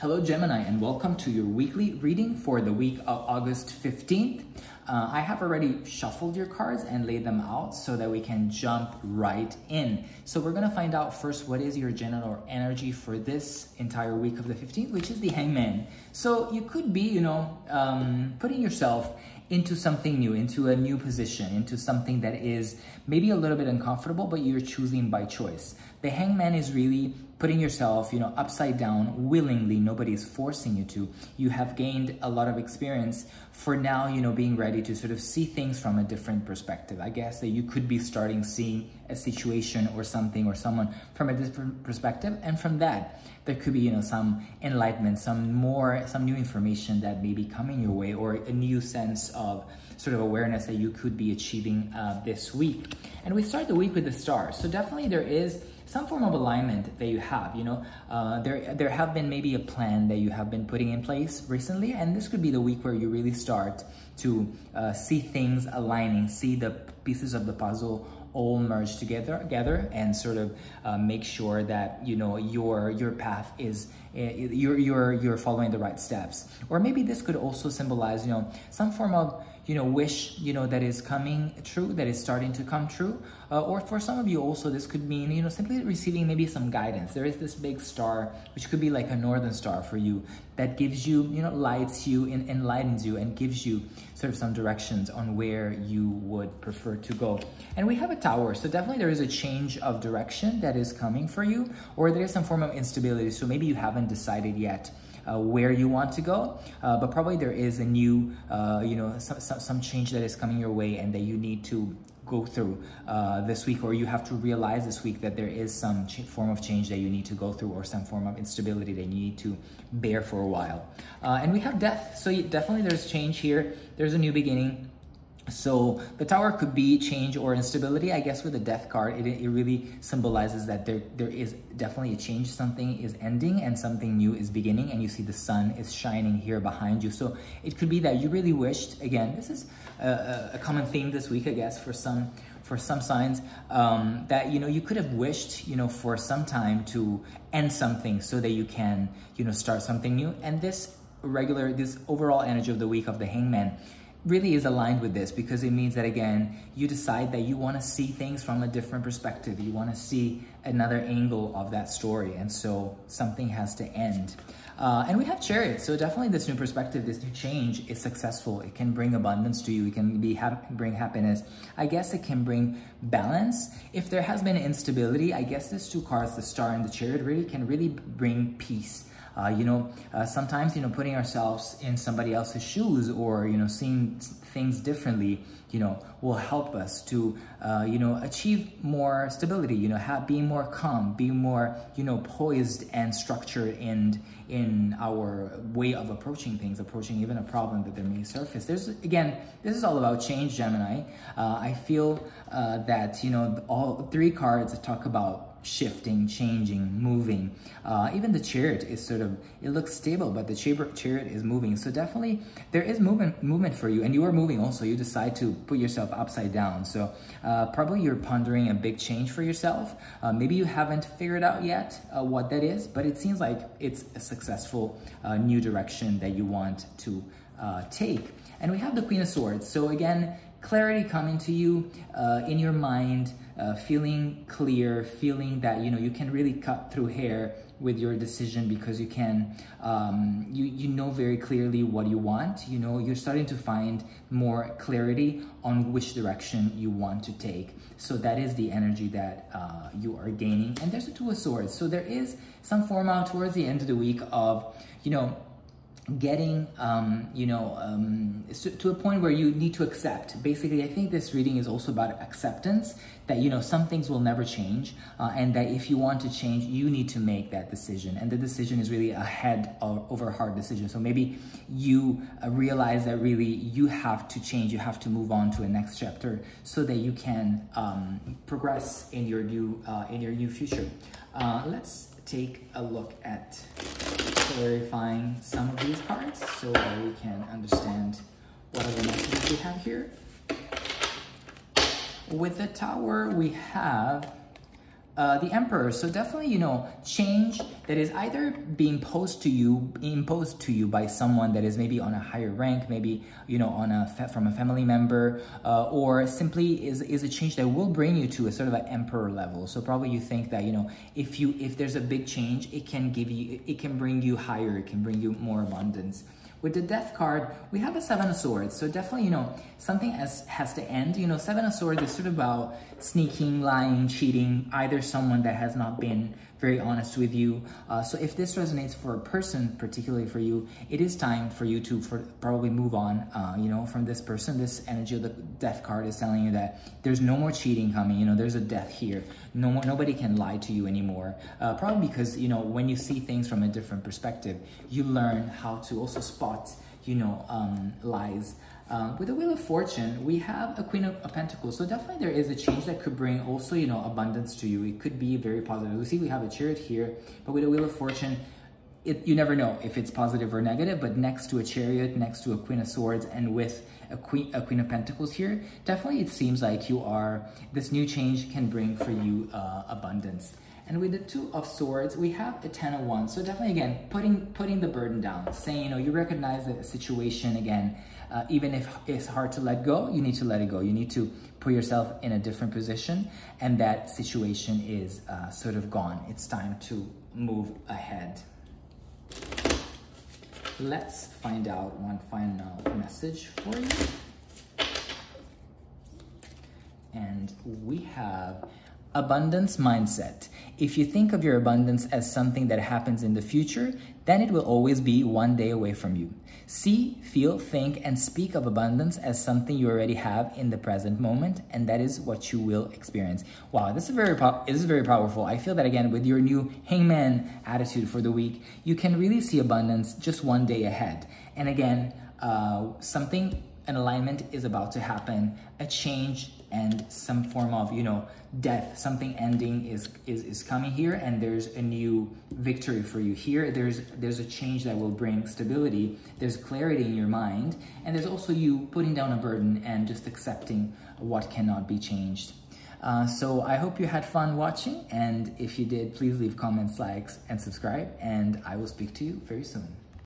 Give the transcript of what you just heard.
Hello, Gemini, and welcome to your weekly reading for the week of August 15th. Uh, I have already shuffled your cards and laid them out so that we can jump right in. So we're gonna find out first what is your general energy for this entire week of the 15th, which is the Hangman. So you could be, you know, um, putting yourself into something new, into a new position, into something that is maybe a little bit uncomfortable, but you're choosing by choice. The hangman is really putting yourself, you know, upside down willingly. Nobody's forcing you to. You have gained a lot of experience for now, you know, being ready to sort of see things from a different perspective. I guess that you could be starting seeing a situation or something or someone from a different perspective. And from that, there could be, you know, some enlightenment, some more, some new information that may be coming your way or a new sense of sort of awareness that you could be achieving uh, this week. And we start the week with the stars. So definitely there is some form of alignment that you have. You know, uh, there there have been maybe a plan that you have been putting in place recently, and this could be the week where you really start to uh, see things aligning, see the pieces of the puzzle all merge together together and sort of uh, make sure that you know your your path is uh, you're you're you're following the right steps. Or maybe this could also symbolize you know some form of you know, wish, you know, that is coming true, that is starting to come true. Uh, or for some of you also, this could mean, you know, simply receiving maybe some guidance. There is this big star, which could be like a northern star for you, that gives you, you know, lights you and enlightens you and gives you sort of some directions on where you would prefer to go. And we have a tower, so definitely there is a change of direction that is coming for you, or there is some form of instability. So maybe you haven't decided yet uh, where you want to go. Uh, but probably there is a new, uh, you know, some, some change that is coming your way and that you need to go through uh, this week or you have to realize this week that there is some form of change that you need to go through or some form of instability that you need to bear for a while. Uh, and we have death. So definitely there's change here. There's a new beginning. So the tower could be change or instability. I guess with the death card, it, it really symbolizes that there, there is definitely a change. Something is ending and something new is beginning. And you see the sun is shining here behind you. So it could be that you really wished, again, this is a, a common theme this week, I guess, for some for some signs um, that you know you could have wished you know for some time to end something so that you can you know start something new and this regular this overall energy of the week of the hangman really is aligned with this because it means that again you decide that you want to see things from a different perspective. You want to see another angle of that story. And so something has to end. Uh, and we have chariot so definitely this new perspective this new change is successful. It can bring abundance to you. It can be ha bring happiness. I guess it can bring balance. If there has been instability i guess these two cards the star and the chariot really can really bring peace uh, you know, uh, sometimes, you know, putting ourselves in somebody else's shoes or, you know, seeing things differently, you know, will help us to, uh, you know, achieve more stability, you know, have, be more calm, be more, you know, poised and structured in, in our way of approaching things, approaching even a problem that there may surface. There's, again, this is all about change, Gemini. Uh, I feel uh, that, you know, all three cards talk about shifting, changing, moving. Uh, even the chariot is sort of, it looks stable, but the chariot is moving. So definitely there is movement movement for you and you are moving also. You decide to put yourself upside down. So uh, probably you're pondering a big change for yourself. Uh, maybe you haven't figured out yet uh, what that is, but it seems like it's a successful uh, new direction that you want to uh, take. And we have the Queen of Swords. So again, clarity coming to you in your mind, uh, feeling clear, feeling that you know you can really cut through hair with your decision because you can um, you you know very clearly what you want. You know you're starting to find more clarity on which direction you want to take. So that is the energy that uh, you are gaining. And there's a two of swords. So there is some form out towards the end of the week of you know getting um, you know um, to a point where you need to accept. Basically i think this reading is also about acceptance that you know some things will never change uh, and that if you want to change you need to make that decision. And the decision is really a head over heart decision. So maybe you uh, realize that really you have to change you have to move on to a next chapter so that you can um, progress in your new uh, in your new future. Uh, let's take a look at clarifying some of these parts so that we can understand what are the messages we have here. With the tower, we have uh, the emperor. So definitely, you know, change that is either being posed to you, imposed to you by someone that is maybe on a higher rank, maybe, you know, on a from a family member, uh, or simply is, is a change that will bring you to a sort of an emperor level. So probably you think that, you know, if you, if there's a big change, it can give you, it can bring you higher, it can bring you more abundance. With the death card, we have a seven of swords. So definitely, you know, something has, has to end. You know, seven of swords is sort of about sneaking, lying, cheating, either someone that has not been very honest with you. Uh, so if this resonates for a person, particularly for you, it is time for you to for probably move on, uh, you know, from this person. This energy of the death card is telling you that there's no more cheating coming. You know, there's a death here. No more, nobody can lie to you anymore. Uh, probably because, you know, when you see things from a different perspective, you learn how to also spot, you know, um, lies. Um, with the Wheel of Fortune, we have a Queen of, Pentacles. So definitely there is a change that could bring also, you know, abundance to you. It could be very positive. We see we have a Chariot here, but with the Wheel of Fortune, it, you never know if it's positive or negative, but next to a Chariot, next to a Queen of Swords, and with a Queen, a Queen of Pentacles here, definitely it seems like you are, this new change can bring for you uh, abundance. And with the Two of Swords, we have a Ten of Wands. So definitely, again, putting putting the burden down, saying, you know, you recognize the situation again, uh, even if it's hard to let go, you need to let it go. You need to put yourself in a different position, and that situation is uh, sort of gone. It's time to move ahead. Let's find out one final message for you. And we have abundance mindset. If you think of your abundance as something that happens in the future, then it will always be one day away from you. See, feel, think, and speak of abundance as something you already have in the present moment, and that is what you will experience. Wow, this is very this is very powerful. I feel that again with your new hangman attitude for the week, you can really see abundance just one day ahead. And again, uh, something an alignment is about to happen, a change and some form of, you know, death, something ending is, is, is coming here and there's a new victory for you. Here, there's, there's a change that will bring stability, there's clarity in your mind, and there's also you putting down a burden and just accepting what cannot be changed. Uh, so I hope you had fun watching, and if you did, please leave comments, likes, and subscribe, and I will speak to you very soon.